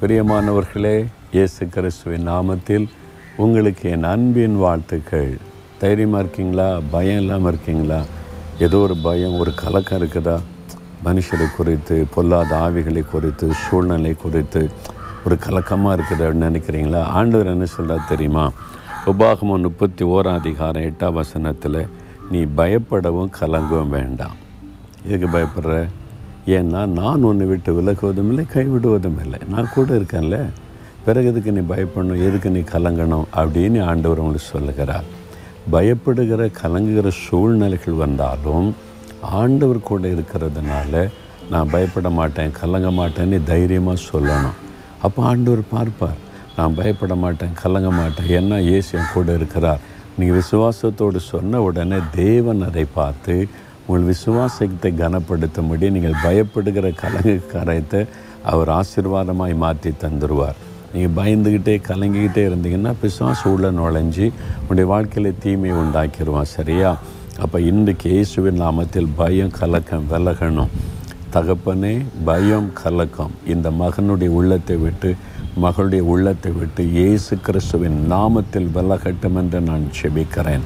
பிரியமானவர்களே இயேசு கிறிஸ்துவின் நாமத்தில் உங்களுக்கு என் அன்பின் வாழ்த்துக்கள். தைரியமாக இருக்கீங்களா? பயம் இல்லாமல் இருக்கீங்களா? ஏதோ ஒரு பயம் ஒரு கலக்கம் இருக்குதா? மனுஷரை குறித்து பொல்லாத ஆவிகளை குறித்து சூழ்நிலை குறித்து ஒரு கலக்கமாக இருக்குது அப்படின்னு நினைக்கிறீங்களா? ஆண்டவர் என்ன சொல்கிறார் தெரியுமா? உபாகமம் முப்பத்தி ஓராம் அதிகாரம் எட்டாம் வசனத்தில் நீ பயப்படவும் கலங்கவும் வேண்டாம். எதுக்கு பயப்படுற? ஏன்னா நான் உன்னை விட்டு விலகுவதும் இல்லை கைவிடுவதும் இல்லை. நான் கூட இருக்கேன்ல. பிறகு எதுக்கு நீ பயப்படணும்? எதுக்கு நீ கலங்கணும்? அப்படின்னு ஆண்டவர் உங்களுக்கு சொல்லுகிறார். பயப்படுகிற கலங்குகிற சூழ்நிலைகள் வந்தாலும் ஆண்டவர் கூட இருக்கிறதுனால நான் பயப்பட மாட்டேன் கலங்க மாட்டேன்னு தைரியமாக சொல்லணும். அப்போ ஆண்டவர் பார்ப்பார். நான் பயப்பட மாட்டேன் கலங்க மாட்டேன். ஏன்னா இயேசு கூட இருக்கிறார். நீங்கள் விசுவாசத்தோடு சொன்ன உடனே தேவன் அதை பார்த்து உங்கள் விசுவாசத்தை கனப்படுத்தும்படி நீங்கள் பயப்படுகிற கலங்கு காரியத்தை அவர் ஆசீர்வாதமாய் மாற்றி தந்துடுவார் நீங்கள் பயந்துக்கிட்டே கலங்கிக்கிட்டே இருந்தீங்கன்னா விசுவாசம் உள்ள நுழைஞ்சி உங்களுடைய வாழ்க்கையில் தீமையை உண்டாக்கிடுவான் சரியா? அப்போ இன்றைக்கு இயேசுவின் நாமத்தில் பயம் கலக்கம் விலகணும். தகப்பனே பயம் கலக்கம். இந்த மகனுடைய உள்ளத்தை விட்டு மகளுடைய உள்ளத்தை விட்டு இயேசு கிறிஸ்துவின் நாமத்தில் விலகட்டும் என்று நான் செபிக்கிறேன்.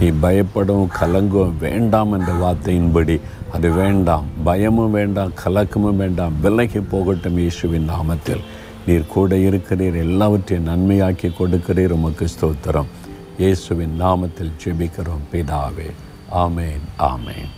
நீ பயப்படவும் கலங்கவும் வேண்டாம் என்ற வார்த்தையின்படி. அது வேண்டாம் பயமும் வேண்டாம் கலக்கமும் வேண்டாம் விலகி போகட்டும் இயேசுவின் நாமத்தில். நீர் கூட இருக்கிறீர் எல்லாவற்றையும் நன்மையாக்கி கொடுக்கிறீர் உமக்கு ஸ்தோத்திரம். இயேசுவின் நாமத்தில் ஜெபிக்கிறோம் பிதாவே. ஆமேன் ஆமேன்.